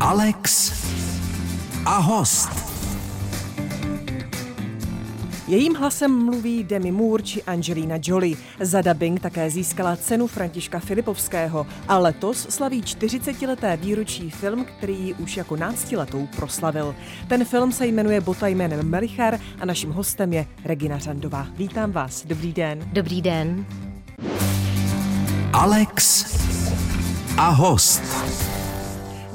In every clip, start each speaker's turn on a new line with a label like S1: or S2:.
S1: Alex a host.
S2: Jejím hlasem mluví Demi Moore či Angelina Jolie. Za dubbing také získala cenu Františka Filipovského a letos slaví 40-leté výročí film, který už jako náctiletou proslavil. Ten film se jmenuje Bota jménem Melichar a naším hostem je Regina Řandová. Vítám vás, dobrý den.
S3: Dobrý den.
S1: Alex a host.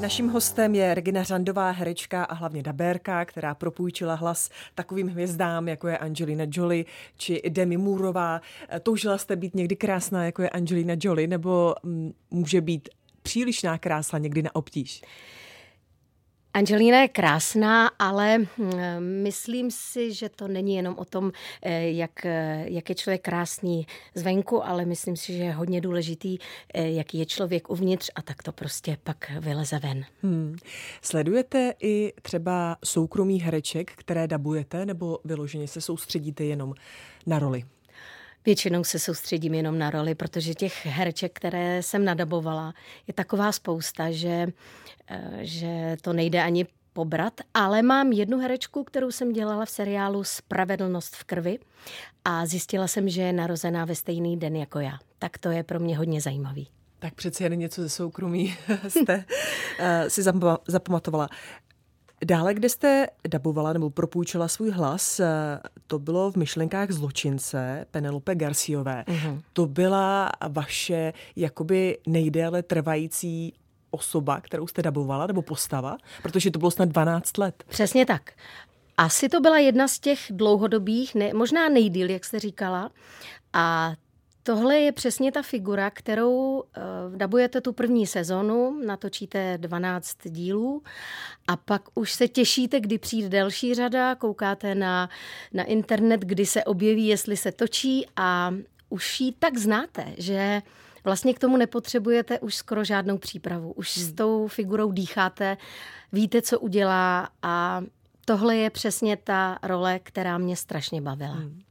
S2: Naším hostem je Regina Řandová, herečka a hlavně dabérka, která propůjčila hlas takovým hvězdám, jako je Angelina Jolie či Demi Moorová. Toužila jste být někdy krásná, jako je Angelina Jolie, nebo mm, může být přílišná krása někdy na obtíž?
S3: Angelina je krásná, ale hm, myslím si, že to není jenom o tom, eh, jak, eh, jak je člověk krásný zvenku, ale myslím si, že je hodně důležitý, eh, jaký je člověk uvnitř a tak to prostě pak vyleze ven. Hmm.
S2: Sledujete i třeba soukromý hereček, které dabujete, nebo vyloženě se soustředíte jenom na roli?
S3: Většinou se soustředím jenom na roli, protože těch hereček, které jsem nadabovala, je taková spousta, že, eh, že to nejde ani pobrat, ale mám jednu herečku, kterou jsem dělala v seriálu Spravedlnost v krvi a zjistila jsem, že je narozená ve stejný den jako já. Tak to je pro mě hodně zajímavý.
S2: Tak přece jen něco ze soukromí jste uh, si zapamatovala. Dále, kde jste dabovala nebo propůjčila svůj hlas, eh, to bylo v myšlenkách zločince Penelope Garciové. Uh-huh. To byla vaše jakoby nejdéle trvající osoba, kterou jste dabovala, nebo postava? Protože to bylo snad 12 let.
S3: Přesně tak. Asi to byla jedna z těch dlouhodobých, ne, možná nejdíl, jak jste říkala. A Tohle je přesně ta figura, kterou uh, dabujete tu první sezonu, natočíte 12 dílů a pak už se těšíte, kdy přijde další řada, koukáte na, na internet, kdy se objeví, jestli se točí a už ji tak znáte, že vlastně k tomu nepotřebujete už skoro žádnou přípravu. Už hmm. s tou figurou dýcháte, víte, co udělá a tohle je přesně ta role, která mě strašně bavila. Hmm.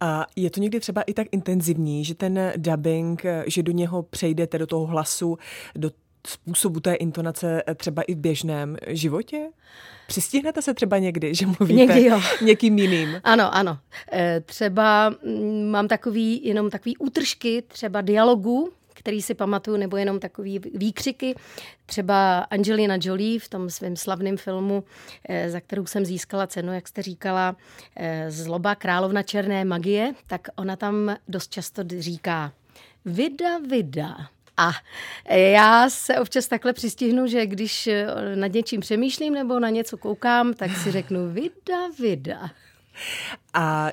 S2: A je to někdy třeba i tak intenzivní, že ten dubbing, že do něho přejdete, do toho hlasu, do způsobu té intonace třeba i v běžném životě? Přistihnete se třeba někdy, že mluvíte někdy jo. někým jiným?
S3: Ano, ano. E, třeba mm, mám takový, jenom takový útržky třeba dialogu, který si pamatuju, nebo jenom takový výkřiky. Třeba Angelina Jolie v tom svém slavném filmu, eh, za kterou jsem získala cenu, jak jste říkala, eh, Zloba královna černé magie, tak ona tam dost často říká Vida, vida. A já se občas takhle přistihnu, že když eh, nad něčím přemýšlím nebo na něco koukám, tak si řeknu vida, vida.
S2: A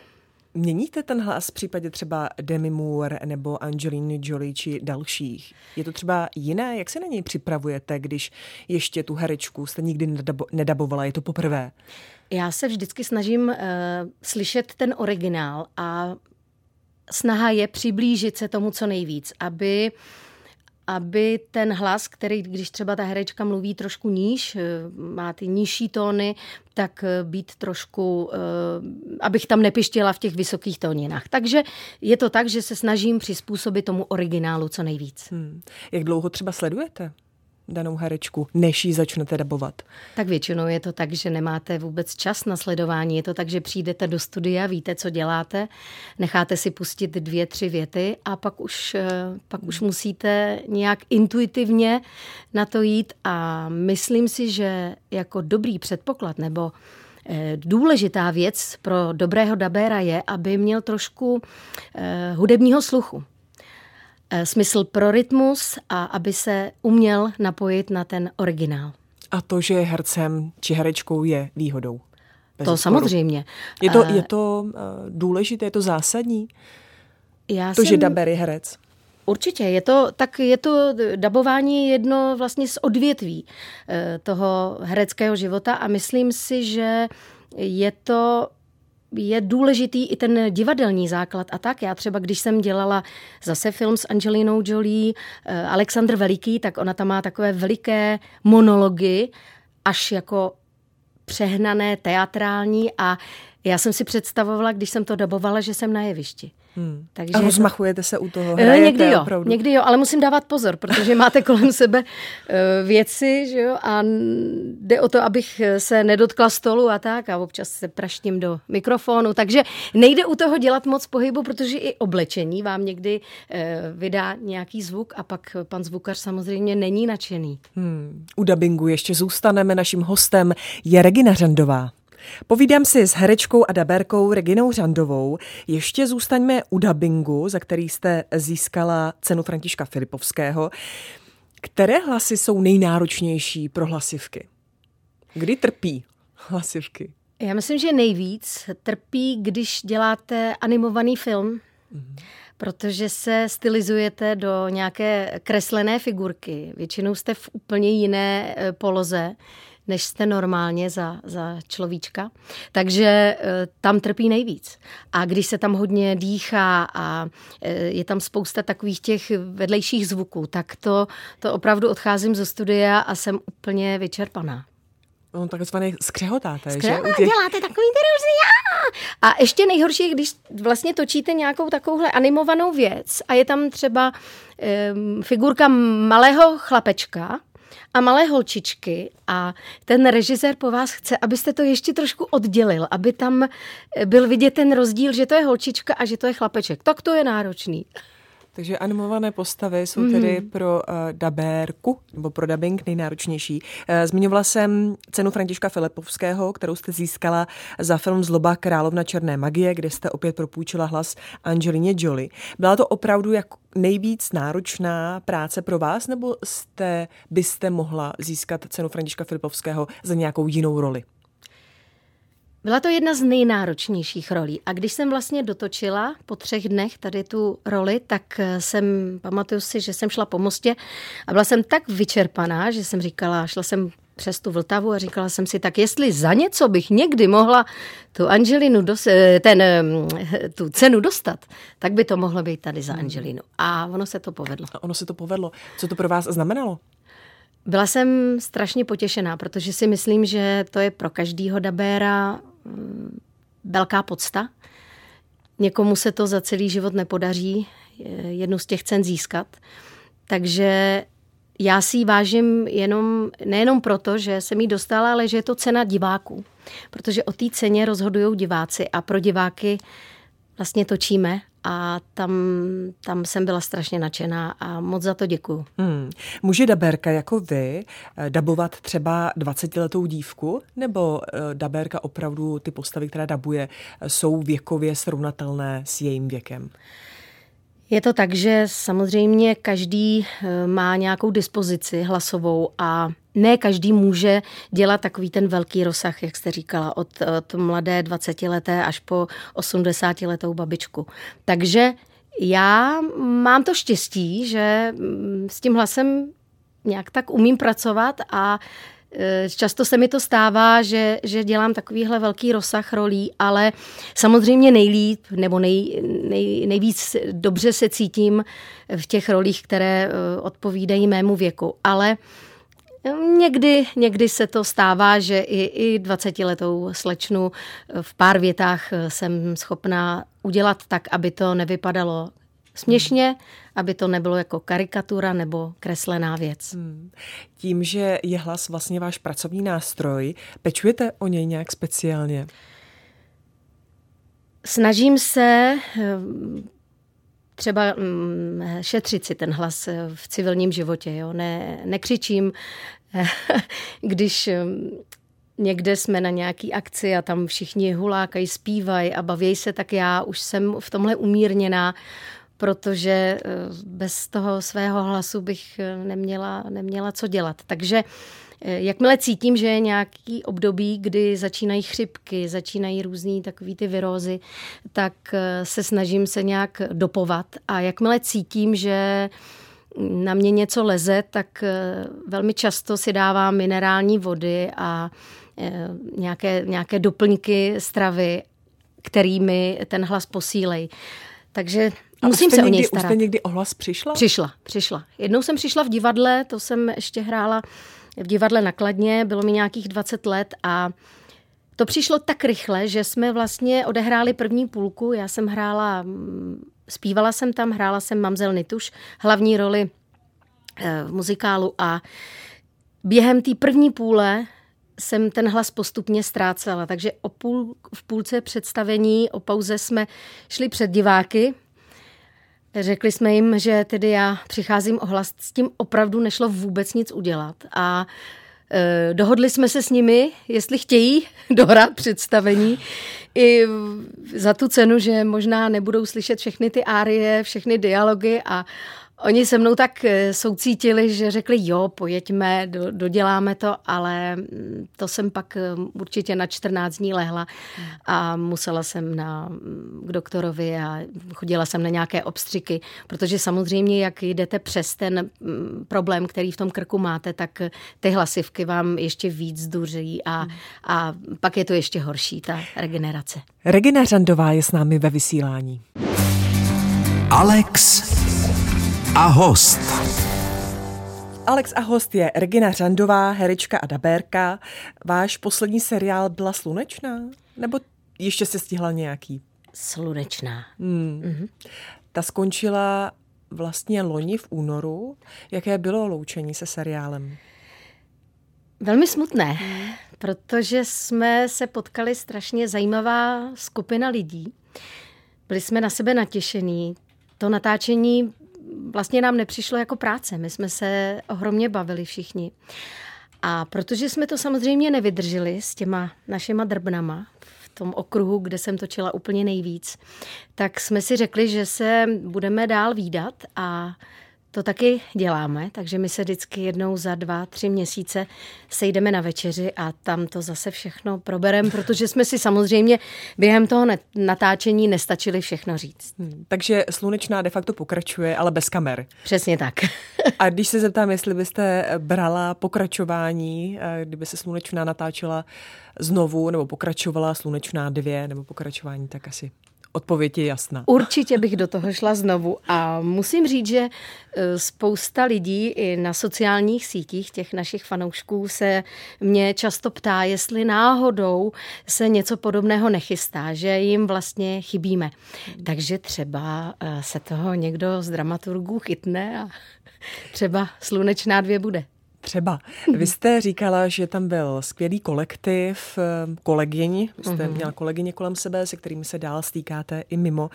S2: Měníte ten hlas v případě třeba Demi Moore nebo Angeliny Jolie či dalších? Je to třeba jiné? Jak se na něj připravujete, když ještě tu herečku jste nikdy nedabo- nedabovala? Je to poprvé?
S3: Já se vždycky snažím uh, slyšet ten originál a snaha je přiblížit se tomu co nejvíc, aby uh, aby ten hlas, který, když třeba ta herečka mluví trošku níž, eh, má ty nižší tóny, tak eh, být trošku, eh, abych tam nepištěla v těch vysokých tóninách. Takže je to tak, že se snažím přizpůsobit tomu originálu co nejvíc. Hmm.
S2: Jak dlouho třeba sledujete danou herečku, než ji začnete dabovat?
S3: Tak většinou je to tak, že nemáte vůbec čas na sledování. Je to tak, že přijdete do studia, víte, co děláte, necháte si pustit dvě, tři věty a pak už, eh, pak už musíte nějak intuitivně na to jít a myslím si, že jako dobrý předpoklad nebo eh, Důležitá věc pro dobrého dabéra je, aby měl trošku eh, hudebního sluchu. Eh, smysl pro rytmus a aby se uměl napojit na ten originál.
S2: A to, že je hercem či herečkou, je výhodou.
S3: Bez to sporu. samozřejmě.
S2: Je to, je to eh, důležité, je to zásadní? Já to, jsem... že daber je herec.
S3: Určitě, je to, tak je to dabování jedno vlastně z odvětví eh, toho hereckého života a myslím si, že je to je důležitý i ten divadelní základ a tak. Já třeba, když jsem dělala zase film s Angelinou Jolie, eh, Alexandr Veliký, tak ona tam má takové veliké monology, až jako přehnané, teatrální a já jsem si představovala, když jsem to dabovala, že jsem na jevišti.
S2: Hmm. Takže a rozmachujete se u toho?
S3: Hrajete, někdy jo, opravdu? někdy jo, ale musím dávat pozor, protože máte kolem sebe eh, věci že jo, a jde o to, abych se nedotkla stolu a tak a občas se praštím do mikrofonu, takže nejde u toho dělat moc pohybu, protože i oblečení vám někdy eh, vydá nějaký zvuk a pak pan zvukař samozřejmě není nadšený.
S2: Hmm. U dabingu ještě zůstaneme. Naším hostem je Regina Řandová. Povídám si s herečkou a daberkou Reginou Řandovou. Ještě zůstaňme u dabingu, za který jste získala cenu Františka Filipovského. Které hlasy jsou nejnáročnější pro hlasivky? Kdy trpí hlasivky?
S3: Já myslím, že nejvíc trpí, když děláte animovaný film. Mm-hmm protože se stylizujete do nějaké kreslené figurky. Většinou jste v úplně jiné eh, poloze než jste normálně za, za človíčka. Takže e, tam trpí nejvíc. A když se tam hodně dýchá a e, je tam spousta takových těch vedlejších zvuků, tak to, to opravdu odcházím ze studia a jsem úplně vyčerpaná.
S2: No, takzvané skřehotáte,
S3: Skřehotá, že? Těch... děláte takový ty A ještě nejhorší je, když vlastně točíte nějakou takovouhle animovanou věc a je tam třeba um, figurka malého chlapečka, a malé holčičky a ten režisér po vás chce, abyste to ještě trošku oddělil, aby tam byl vidět ten rozdíl, že to je holčička a že to je chlapeček. Tak to je náročný.
S2: Takže animované postavy jsou mm-hmm. tedy pro uh, dabérku, nebo pro dubbing nejnáročnější. Uh, zmiňovala jsem cenu Františka Filipovského, kterou jste získala za film Zloba královna černé magie, kde jste opět propůjčila hlas Angelině Jolie. Byla to opravdu jako nejvíc náročná práce pro vás, nebo jste, byste mohla získat cenu Františka Filipovského za nějakou jinou roli?
S3: Byla to jedna z nejnáročnějších rolí. A když jsem vlastně dotočila po třech dnech tady tu roli, tak eh, jsem, pamatuju si, že jsem šla po mostě a byla jsem tak vyčerpaná, že jsem říkala, šla jsem přes tu Vltavu a říkala jsem si, tak jestli za něco bych někdy mohla tu Angelinu, dos- eh, ten, eh, tu cenu dostat, tak by to mohlo být tady za hmm. Angelinu. A ono se to povedlo.
S2: A ono se to povedlo. Co to pro vás znamenalo?
S3: Byla jsem strašně potěšená, protože si myslím, že to je pro každýho dabéra Mm, velká podsta. Někomu se to za celý život nepodaří jednu z těch cen získat. Takže já si ji vážím jenom, nejenom proto, že jsem ji dostala, ale že je to cena diváků. Protože o té ceně rozhodují diváci a pro diváky vlastně točíme a tam, tam jsem byla strašně nadšená a moc za to děkuju.
S2: Hmm. Může daberka jako vy eh, dabovat třeba 20-letou dívku, nebo eh, daberka opravdu ty postavy, které dabuje, eh, jsou věkově srovnatelné s jejím věkem?
S3: Je to tak, že samozřejmě každý má nějakou dispozici hlasovou a ne každý může dělat takový ten velký rozsah, jak jste říkala, od, od mladé 20-leté až po 80-letou babičku. Takže já mám to štěstí, že mm, s tím hlasem nějak tak umím pracovat a e, Často se mi to stává, že, že dělám takovýhle velký rozsah rolí, ale samozřejmě nejlíp nebo nej, nej, nejvíc dobře se cítím v těch rolích, které e, odpovídají mému věku. Ale uh, Někdy, někdy se to stává, že i, i 20-letou slečnu v pár větách jsem schopná udělat tak, aby to nevypadalo směšně, aby to nebylo jako karikatura nebo kreslená věc. Hmm.
S2: Tím, že je hlas vlastně váš pracovní nástroj, pečujete o něj nějak speciálně?
S3: Snažím se třeba mm, šetřit si ten hlas eh, v civilním životě. Jo? Ne, nekřičím, když mm, někde jsme na nějaký akci a tam všichni hulákají, zpívají a baví se, tak já už jsem v tomhle umírněná, protože eh, bez toho svého hlasu bych eh, neměla, neměla co dělat. Takže Eh, jakmile cítím, že je nějaký období, kdy začínají chřipky, začínají různý takový ty virózy, tak eh, se snažím se nějak dopovat a jakmile cítím, že na mě něco leze, tak eh, velmi často si dávám minerální vody a nějaké, nějaké doplňky stravy, kterými ten hlas posílej. Takže a musím se
S2: někdy,
S3: o něj starat.
S2: Už jste někdy o hlas přišla?
S3: Přišla, přišla. Jednou jsem přišla v divadle, to jsem ještě hrála v divadle nakladně, bylo mi nějakých 20 let a to přišlo tak rychle, že jsme vlastně odehráli první půlku. Já jsem hrála, mm, zpívala jsem tam, hrála jsem Mamzel Nituš, hlavní roli eh, v muzikálu a během té první půle jsem ten hlas postupně ztrácela, takže o půl, v půlce představení, o pauze jsme šli před diváky. Řekli jsme jim, že tedy já přicházím hlas, s tím opravdu nešlo vůbec nic udělat. A e, dohodli jsme se s nimi, jestli chtějí dohrát představení i za tu cenu, že možná nebudou slyšet všechny ty árie, všechny dialogy a Oni se mnou tak eh, soucítili, že řekli, jo, pojeďme, do, doděláme to, ale mm, to jsem pak eh, určitě na 14 dní lehla a musela jsem na, mm, k doktorovi a chodila jsem na nějaké obstřiky, protože samozřejmě, jak jdete přes ten mm, problém, který v tom krku máte, tak ty hlasivky vám ještě víc zduří a, a pak je to ještě horší, ta regenerace.
S2: Regina Řandová je s námi ve vysílání.
S1: Alex a host.
S2: Alex a host je Regina Řandová, herečka a dabérka. Váš poslední seriál byla Slunečná? Nebo ještě se stihla nějaký?
S3: Slunečná.
S2: Hmm. Mm-hmm. Ta skončila vlastně loni v únoru. Jaké bylo loučení se seriálem?
S3: Velmi smutné, protože jsme se potkali strašně zajímavá skupina lidí. Byli jsme na sebe natěšení. To natáčení vlastně nám nepřišlo jako práce. My jsme se ohromně bavili všichni. A protože jsme to samozřejmě nevydrželi s těma našima drbnama, v tom okruhu, kde jsem točila úplně nejvíc, tak jsme si řekli, že se budeme dál výdat a to taky děláme, takže my se vždycky jednou za dva, tři měsíce sejdeme na večeři a tam to zase všechno probereme, protože jsme si samozřejmě během toho natáčení nestačili všechno říct.
S2: Hmm, takže Slunečná de facto pokračuje, ale bez kamer.
S3: Přesně tak.
S2: a když se zeptám, jestli byste brala pokračování, eh, kdyby se Slunečná natáčela znovu, nebo pokračovala Slunečná dvě, nebo pokračování, tak asi Odpověď je jasná.
S3: Určitě bych do toho šla znovu a musím říct, že e, spousta lidí i na sociálních sítích těch našich fanoušků se mě často ptá, jestli náhodou se něco podobného nechystá, že jim vlastně chybíme. Takže třeba e, se toho někdo z dramaturgů chytne a třeba Slunečná dvě bude.
S2: Třeba. Vy jste říkala, že tam byl skvělý kolektiv, eh, kolegyň, jste mm-hmm. měla kolegyně kolem sebe, se kterými se dál stýkáte i mimo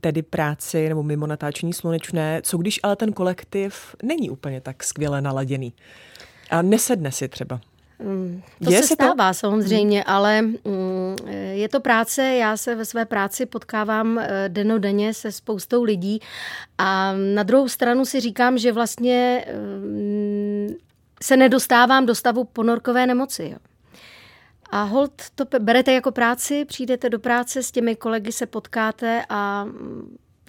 S2: tedy práci nebo mimo natáčení slunečné. Co když ale ten kolektiv není úplně tak skvěle naladěný? A nesedne si třeba?
S3: Mm, to je se stává to? samozřejmě, ale mm, je to práce, já se ve své práci potkávám eh, denodenně se spoustou lidí a na druhou stranu si říkám, že vlastně se nedostávám do stavu ponorkové nemoci. Jo. A hold to berete jako práci, přijdete do práce, s těmi kolegy se potkáte a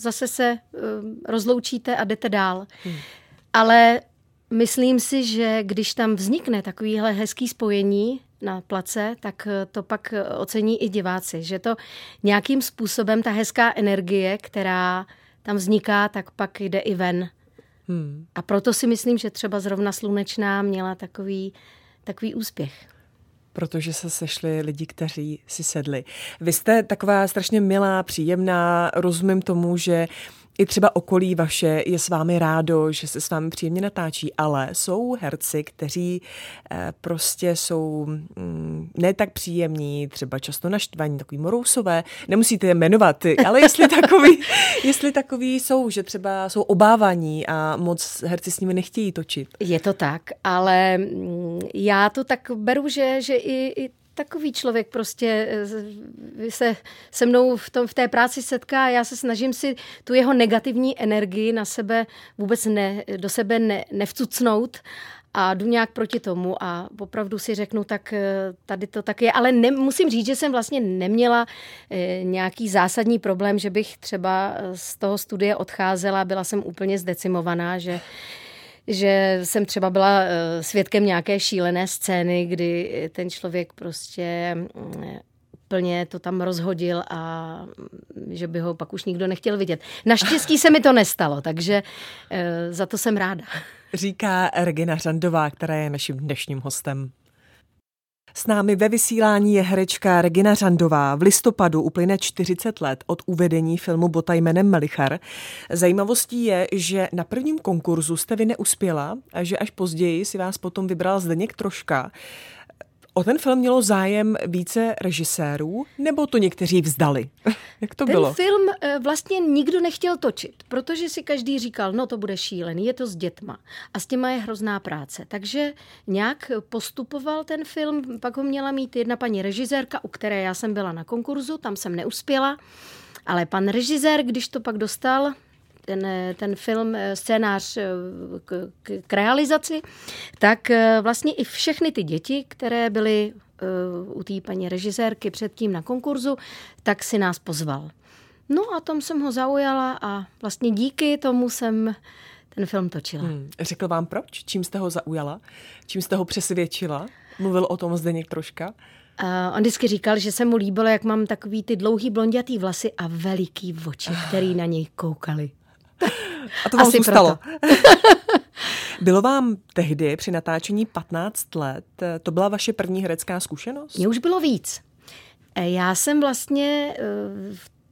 S3: zase se uh, rozloučíte a jdete dál. Hmm. Ale myslím si, že když tam vznikne takovýhle hezký spojení na place, tak eh, to pak eh, ocení i diváci, že to nějakým způsobem ta hezká energie, která tam vzniká, tak pak jde i ven Hmm. A proto si myslím, že třeba zrovna Slunečná měla takový, takový úspěch
S2: protože se sešli lidi, kteří si sedli. Vy jste taková strašně milá, příjemná, rozumím tomu, že i třeba okolí vaše je s vámi rádo, že se s vámi příjemně natáčí, ale jsou herci, kteří eh, prostě jsou mm, ne tak příjemní, třeba často naštvaní, takový morousové, nemusíte je jmenovat, ale jestli takový, jestli takový jsou, že třeba jsou obávaní a moc herci s nimi nechtějí točit.
S3: Je to tak, ale mm, já to tak beru, že, že i, i takový člověk prostě eh, se se mnou v, tom, v té práci setká já se snažím si tu jeho negativní energii na sebe vůbec ne, do sebe ne, nevcucnout a jdu nějak proti tomu a opravdu si řeknu, tak eh, tady to tak je. Ale ne, musím říct, že jsem vlastně neměla e, nějaký zásadní problém, že bych třeba z toho studie odcházela, byla jsem úplně zdecimovaná, že že jsem třeba byla eh, svědkem nějaké šílené scény, kdy ten člověk prostě mm, plně to tam rozhodil a mm, že by ho pak už nikdo nechtěl vidět. Naštěstí se mi to nestalo, takže eh, za to jsem ráda.
S2: Říká Regina Řandová, která je naším dnešním hostem. S námi ve vysílání je herečka Regina Řandová. V listopadu uplyne 40 let od uvedení filmu Bota jménem Melichar. Zajímavostí je, že na prvním konkurzu jste vy neuspěla a že až později si vás potom vybral Zdeněk Troška. O ten film mělo zájem více režisérů, nebo to někteří vzdali? Jak to
S3: ten
S2: bylo?
S3: film eh, vlastně nikdo nechtěl točit, protože si každý říkal, no to bude šílený, je to s dětma a s těma je hrozná práce. Takže nějak postupoval ten film, pak ho měla mít jedna paní režisérka, u které já jsem byla na konkurzu, tam jsem neuspěla, ale pan režisér, když to pak dostal, ten, ten film, eh, scénář eh, k, k, k realizaci, tak eh, vlastně i všechny ty děti, které byly u té paní režisérky předtím na konkurzu, tak si nás pozval. No a tom jsem ho zaujala a vlastně díky tomu jsem ten film točila. Hmm.
S2: Řekl vám proč? Čím jste ho zaujala? Čím jste ho přesvědčila? Mluvil o tom Zdeněk troška?
S3: Uh, on vždycky říkal, že se mu líbilo, jak mám takový ty dlouhý blondětý vlasy a veliký oči, který na něj koukali.
S2: A to vám Asi zůstalo. Bylo vám tehdy při natáčení 15 let, to byla vaše první herecká zkušenost?
S3: Mně už bylo víc. E, já jsem vlastně e,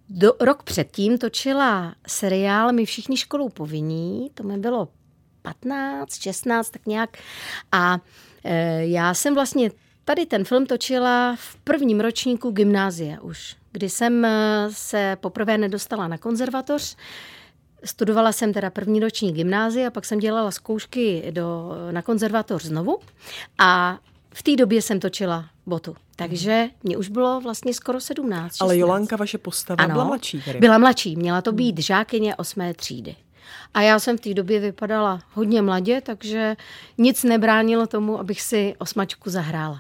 S3: do, rok předtím točila seriál My všichni školou povinní, to mi bylo 15, 16, tak nějak. A e, já jsem vlastně tady ten film točila v prvním ročníku gymnázie už, kdy jsem se poprvé nedostala na konzervatoř. Studovala jsem teda první roční gymnázie a pak jsem dělala zkoušky do, na konzervatoř znovu a v té době jsem točila botu. Takže mě už bylo vlastně skoro 17. 16.
S2: Ale Jolanka, vaše postava, ano, byla mladší tedy.
S3: Byla mladší, měla to být žákyně osmé třídy. A já jsem v té době vypadala hodně mladě, takže nic nebránilo tomu, abych si osmačku zahrála.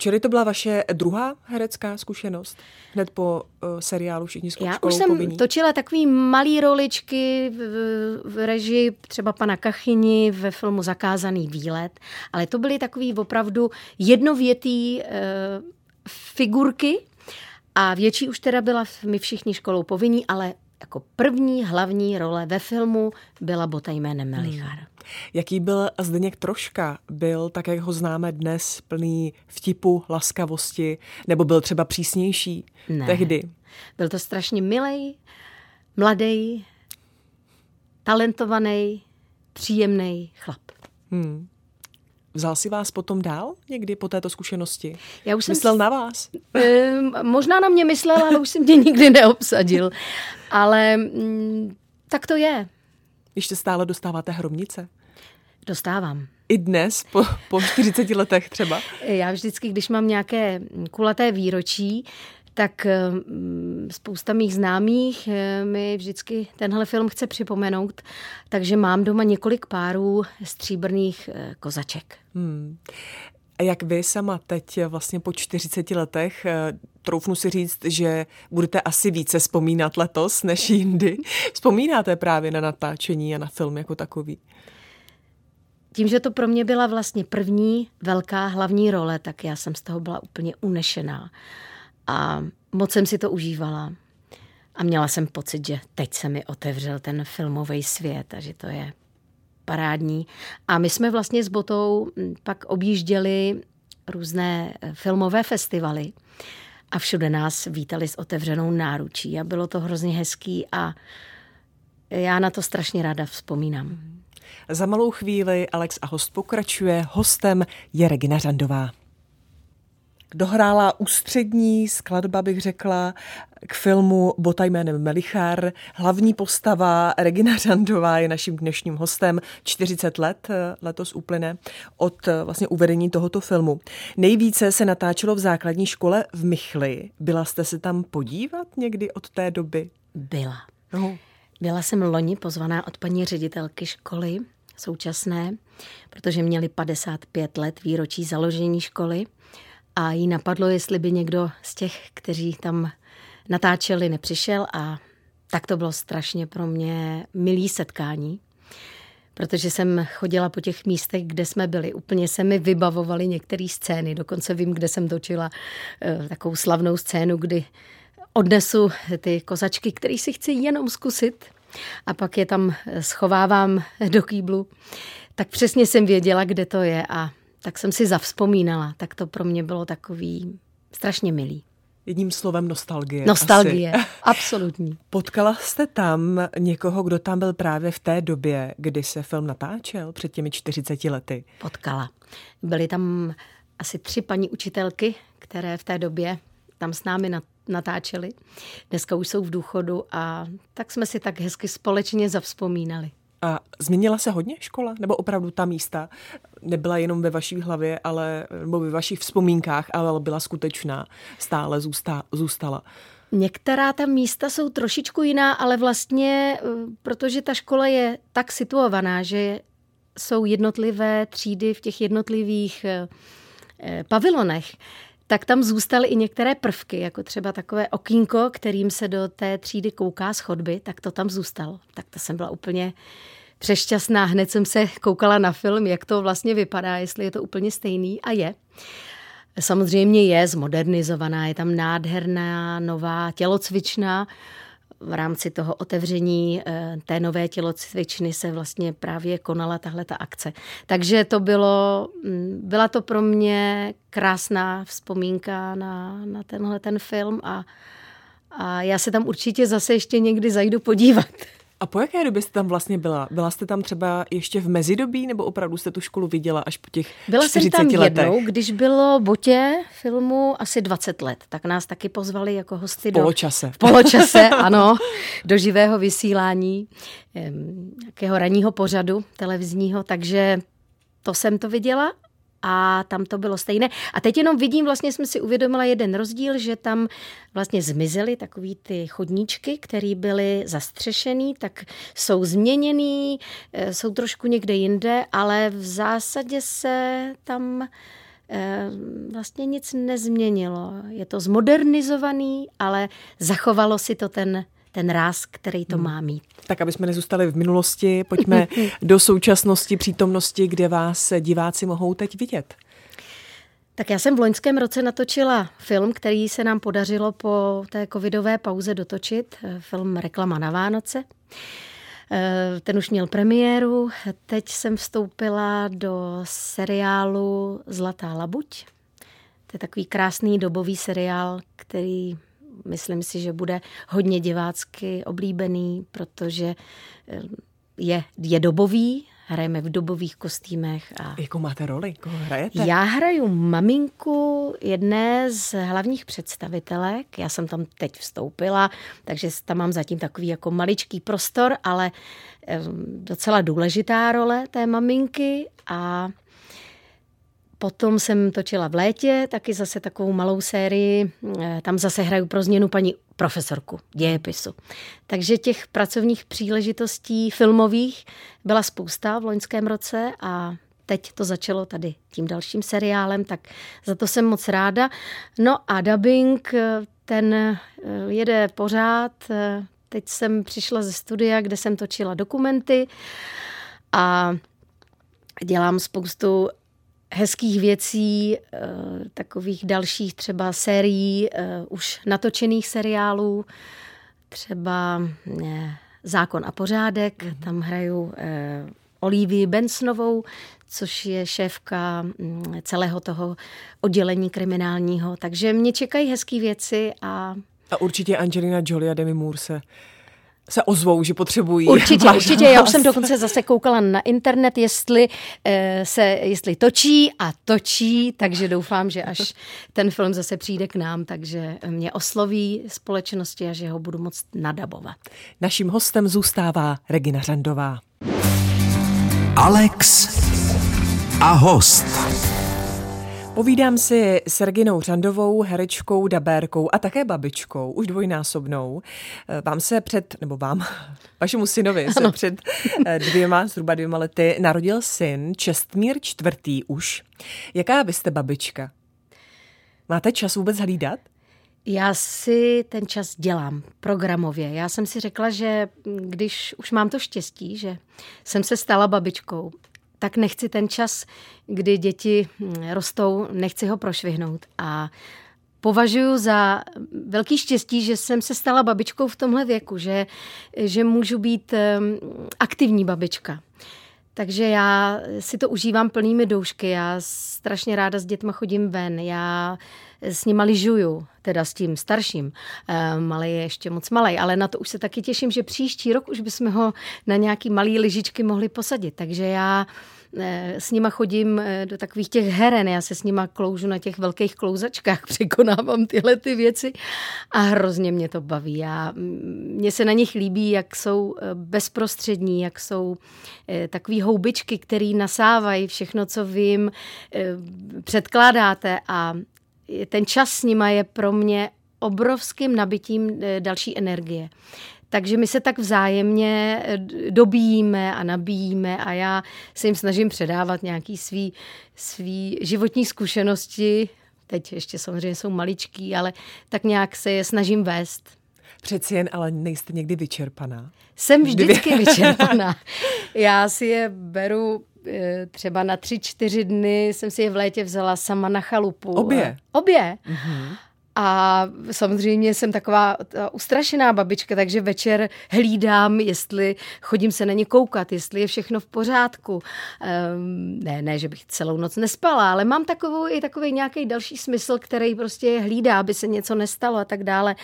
S2: Čili to byla vaše druhá herecká zkušenost? Hned po uh, seriálu Všichni
S3: Já už jsem
S2: povinní.
S3: točila takový malý roličky v, v režii třeba pana Kachyni ve filmu Zakázaný výlet, ale to byly takový opravdu jednovětý uh, figurky a větší už teda byla my všichni školou povinní, ale jako první hlavní role ve filmu byla Bota jménem Melichar. Hmm.
S2: Jaký byl Zdeněk Troška? Byl, tak jak ho známe dnes, plný vtipu, laskavosti, nebo byl třeba přísnější
S3: ne.
S2: tehdy?
S3: Byl to strašně milý, mladý, talentovaný, příjemný chlap. Hmm.
S2: Vzal si vás potom dál někdy po této zkušenosti? Já už Myslel jsem... na vás?
S3: E, možná na mě myslel, ale už jsem mě nikdy neobsadil. Ale mm, tak to je.
S2: Ještě stále dostáváte hromnice?
S3: Dostávám.
S2: I dnes, po, po 40 letech třeba?
S3: Já vždycky, když mám nějaké kulaté výročí, tak mm, spousta mých známých eh, mi vždycky tenhle film chce připomenout, takže mám doma několik párů stříbrných eh, kozaček. Hmm.
S2: A jak vy sama teď vlastně po 40 letech, eh, troufnu si říct, že budete asi více vzpomínat letos než jindy. Vzpomínáte právě na natáčení a na film jako takový?
S3: Tím, že to pro mě byla vlastně první velká hlavní role, tak já jsem z toho byla úplně unešená. A moc jsem si to užívala. A měla jsem pocit, že teď se mi otevřel ten filmový svět a že to je parádní. A my jsme vlastně s Botou hm, pak objížděli různé eh, filmové festivaly a všude nás vítali s otevřenou náručí a bylo to hrozně hezký a já na to strašně ráda vzpomínám.
S2: Za malou chvíli Alex a host pokračuje. Hostem je Regina Řandová dohrála ústřední skladba, bych řekla, k filmu Bota jménem Melichar. Hlavní postava Regina Řandová je naším dnešním hostem. 40 let eh, letos uplyne od eh, vlastně uvedení tohoto filmu. Nejvíce se natáčelo v základní škole v Michli. Byla jste se tam podívat někdy od té doby?
S3: Byla. No. Byla jsem loni pozvaná od paní ředitelky školy současné, protože měli 55 let výročí založení školy a jí napadlo, jestli by někdo z těch, kteří tam natáčeli, nepřišel a tak to bylo strašně pro mě milý setkání, protože jsem chodila po těch místech, kde jsme byli. Úplně se mi vybavovaly některé scény, dokonce vím, kde jsem točila eh, takovou slavnou scénu, kdy odnesu ty kozačky, které si chci jenom zkusit a pak je tam schovávám do kýblu. Tak přesně jsem věděla, kde to je a tak jsem si zavzpomínala. Tak to pro mě bylo takový strašně milý.
S2: Jedním slovem nostalgie.
S3: Nostalgie, asi. absolutní.
S2: Potkala jste tam někoho, kdo tam byl právě v té době, kdy se film natáčel, před těmi 40 lety?
S3: Potkala. Byly tam asi tři paní učitelky, které v té době tam s námi natáčely. Dneska už jsou v důchodu a tak jsme si tak hezky společně zavzpomínali.
S2: A změnila se hodně škola? Nebo opravdu ta místa nebyla jenom ve vaší hlavě, ale, nebo ve vašich vzpomínkách, ale byla skutečná, stále zůstá, zůstala?
S3: Některá ta místa jsou trošičku jiná, ale vlastně, eh, protože ta škola je tak situovaná, že jsou jednotlivé třídy v těch jednotlivých eh, eh, pavilonech, tak tam zůstaly i některé prvky, jako třeba takové okýnko, kterým se do té třídy kouká z chodby, tak to tam zůstalo. Tak to jsem byla úplně přešťastná. Hned jsem se koukala na film, jak to vlastně vypadá, jestli je to úplně stejný a je. Samozřejmě je zmodernizovaná, je tam nádherná nová tělocvična, v rámci toho otevření eh, té nové tělocvičny se vlastně právě konala tahle ta akce. Takže to bylo, mm, byla to pro mě krásná vzpomínka na, na tenhle ten film a, a já se tam určitě zase ještě někdy zajdu podívat.
S2: A po jaké době jste tam vlastně byla? Byla jste tam třeba ještě v mezidobí, nebo opravdu jste tu školu viděla až po těch
S3: Byla
S2: 40
S3: jsem tam
S2: letech?
S3: jednou, když bylo Botě filmu asi 20 let, tak nás taky pozvali jako hosty
S2: v poločase.
S3: do... V poločase, ano, do živého vysílání, nějakého ranního pořadu televizního, takže to jsem to viděla a tam to bylo stejné. A teď jenom vidím, vlastně jsme si uvědomila jeden rozdíl, že tam vlastně zmizely takový ty chodníčky, které byly zastřešený, tak jsou změněný, eh, jsou trošku někde jinde, ale v zásadě se tam eh, vlastně nic nezměnilo. Je to zmodernizovaný, ale zachovalo si to ten ten ráz, který to hmm. má mít.
S2: Tak, aby jsme nezůstali v minulosti, pojďme do současnosti, přítomnosti, kde vás diváci mohou teď vidět.
S3: Tak já jsem v loňském roce natočila film, který se nám podařilo po té covidové pauze dotočit. Film Reklama na Vánoce. Eh, ten už měl premiéru. Teď jsem vstoupila do seriálu Zlatá labuť. To je takový krásný dobový seriál, který myslím si, že bude hodně divácky oblíbený, protože eh, je, je dobový, hrajeme v dobových kostýmech. A...
S2: Jakou máte roli? Koho hrajete?
S3: Já hraju maminku jedné z hlavních představitelek. Já jsem tam teď vstoupila, takže tam mám zatím takový jako maličký prostor, ale eh, docela důležitá role té maminky a Potom jsem točila v létě taky zase takovou malou sérii. Eh, tam zase hraju pro změnu paní profesorku dějepisu. Takže těch pracovních příležitostí filmových byla spousta v loňském roce a teď to začalo tady tím dalším seriálem, tak za to jsem moc ráda. No a dubbing, eh, ten eh, jede pořád. Teď jsem přišla ze studia, kde jsem točila dokumenty a dělám spoustu hezkých věcí, eh, takových dalších třeba sérií, eh, už natočených seriálů, třeba eh, Zákon a pořádek, mhm. tam hraju Olivii Bensonovou, což je šéfka mm, celého toho oddělení kriminálního. Takže mě čekají hezké věci a...
S2: A určitě Angelina Jolie a Demi Moore se se ozvou, že potřebují.
S3: Určitě, určitě. Já už jsem dokonce zase koukala na internet, jestli eh, se, jestli točí a točí, takže doufám, že až ten film zase přijde k nám, takže mě osloví společnosti a že ho budu moct nadabovat.
S2: Naším hostem zůstává Regina Řandová.
S1: Alex a host.
S2: Povídám si s Reginou Řandovou, herečkou, dabérkou a také babičkou, už dvojnásobnou. Eh, vám se před, nebo vám, vašemu synovi se ano. před eh, dvěma, zhruba dvěma lety narodil syn, Čestmír čtvrtý už. Jaká vy jste babička? Máte čas vůbec hlídat?
S3: Já si ten čas dělám programově. Já jsem si řekla, že když už mám to štěstí, že jsem se stala babičkou, tak nechci ten čas, kdy děti hm, rostou, nechci ho prošvihnout. A považuji za velký štěstí, že jsem se stala babičkou v tomhle věku, že, že můžu být hm, aktivní babička. Takže já si to užívám plnými doušky. Já strašně ráda s dětma chodím ven. Já s nima lyžuju, teda s tím starším. E, malý je ještě moc malý, ale na to už se taky těším, že příští rok už bychom ho na nějaký malý lyžičky mohli posadit. Takže já Eh, s nima chodím eh, do takových těch heren, já se s nima kloužu na těch velkých klouzačkách, překonávám tyhle ty věci a hrozně mě to baví. Já, mně se na nich líbí, jak jsou eh, bezprostřední, jak jsou takový houbičky, který nasávají všechno, co vy jim předkládáte a ten čas s nima je pro mě obrovským nabitím další energie. Takže my se tak vzájemně eh, dobíjíme a nabíjíme a já se jim snažím předávat nějaký svý, svý životní zkušenosti. Teď ještě samozřejmě jsou maličký, ale tak nějak se je snažím vést.
S2: Přeci jen, ale nejste někdy vyčerpaná?
S3: Jsem vždycky vyčerpaná. Já si je beru eh, třeba na tři, čtyři dny jsem si je v létě vzala sama na chalupu.
S2: Obě?
S3: Obě. Mm-hmm. A samozřejmě jsem taková ustrašená babička, takže večer hlídám, jestli chodím se na ně koukat, jestli je všechno v pořádku. Um, ne, ne, že bych celou noc nespala, ale mám takovou i takový nějaký další smysl, který prostě hlídá, aby se něco nestalo a tak dále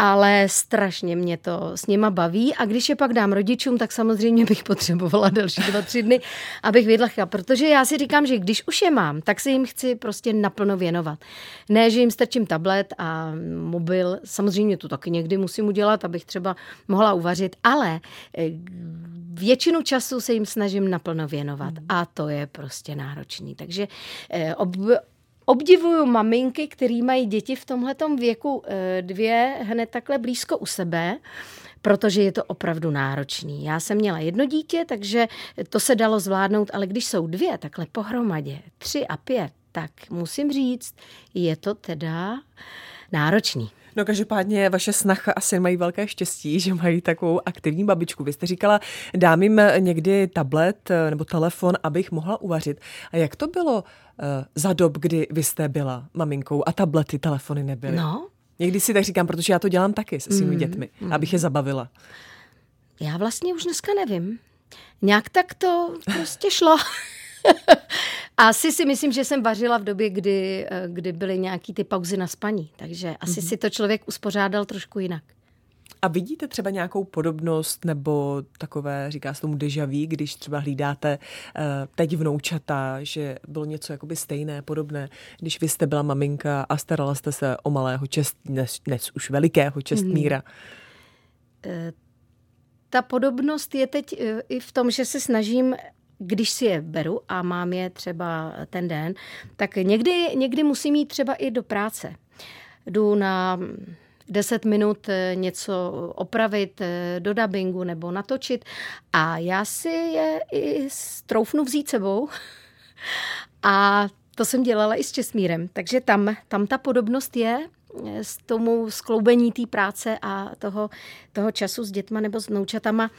S3: ale strašně mě to s nima baví a když je pak dám rodičům, tak samozřejmě bych potřebovala další dva, tři dny, abych vydlechla, protože já si říkám, že když už je mám, tak se jim chci prostě naplno věnovat. Ne, že jim strčím tablet a mobil, samozřejmě to taky někdy musím udělat, abych třeba mohla uvařit, ale eh, většinu času se jim snažím naplno věnovat hmm. a to je prostě náročný. Takže eh, ob, Obdivuju maminky, které mají děti v tomhletom věku eh, dvě hned takhle blízko u sebe, protože je to opravdu náročný. Já jsem měla jedno dítě, takže to se dalo zvládnout, ale když jsou dvě takhle pohromadě, tři a pět, tak musím říct, je to teda náročný.
S2: No každopádně vaše snacha asi mají velké štěstí, že mají takovou aktivní babičku. Vy jste říkala, dám jim někdy tablet eh, nebo telefon, abych mohla uvařit. A jak to bylo uh, za dob, kdy vy jste byla maminkou a tablety, telefony nebyly?
S3: No.
S2: Někdy si tak říkám, protože já to dělám taky se svými mm, dětmi, mm. abych je zabavila.
S3: Já vlastně už dneska nevím. Nějak tak to prostě šlo. Asi si myslím, že jsem vařila v době, kdy, eh, kdy byly nějaký ty pauzy na spaní, takže asi mm-hmm. si to člověk uspořádal trošku jinak.
S2: A vidíte třeba nějakou podobnost nebo takové, říká se tomu deja vu, když třeba hlídáte uh, teď vnoučata, že bylo něco jakoby stejné, podobné, když vy jste byla maminka a starala jste se o malého čest, dnes, dnes už velikého čestmíra? Mm.
S3: Uh, ta podobnost je teď i v tom, že se snažím když si je beru a mám je třeba ten den, tak někdy, někdy musím jít třeba i do práce. Jdu na 10 minut eh, něco opravit eh, do dubbingu nebo natočit a já si je i troufnu vzít sebou a to jsem dělala i s Česmírem, takže tam, tam ta podobnost je eh, s tomu skloubení té práce a toho, toho času s dětma nebo s vnoučatama.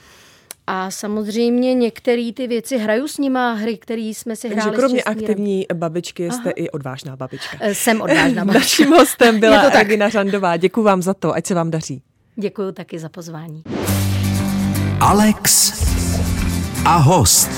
S3: A samozřejmě některé ty věci hraju s nima hry, které jsme si hráli
S2: Takže kromě aktivní babičky jste Aha. i odvážná babička.
S3: Eh, jsem odvážná babička.
S2: Naším hostem byla Regina Řandová. Děkuji vám za to, ať se vám daří.
S3: Děkuji taky za pozvání.
S1: Alex a host.